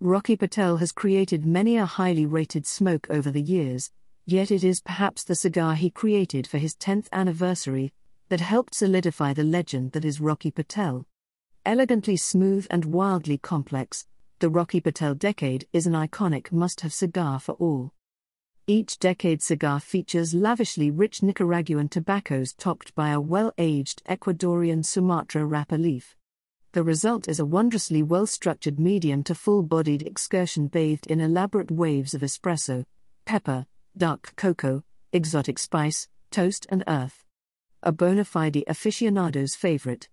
Rocky Patel has created many a highly rated smoke over the years, yet it is perhaps the cigar he created for his 10th anniversary that helped solidify the legend that is Rocky Patel. Elegantly smooth and wildly complex, the Rocky Patel decade is an iconic must have cigar for all. Each decade cigar features lavishly rich Nicaraguan tobaccos topped by a well aged Ecuadorian Sumatra wrapper leaf. The result is a wondrously well structured medium to full bodied excursion bathed in elaborate waves of espresso, pepper, dark cocoa, exotic spice, toast, and earth. A bona fide aficionado's favorite.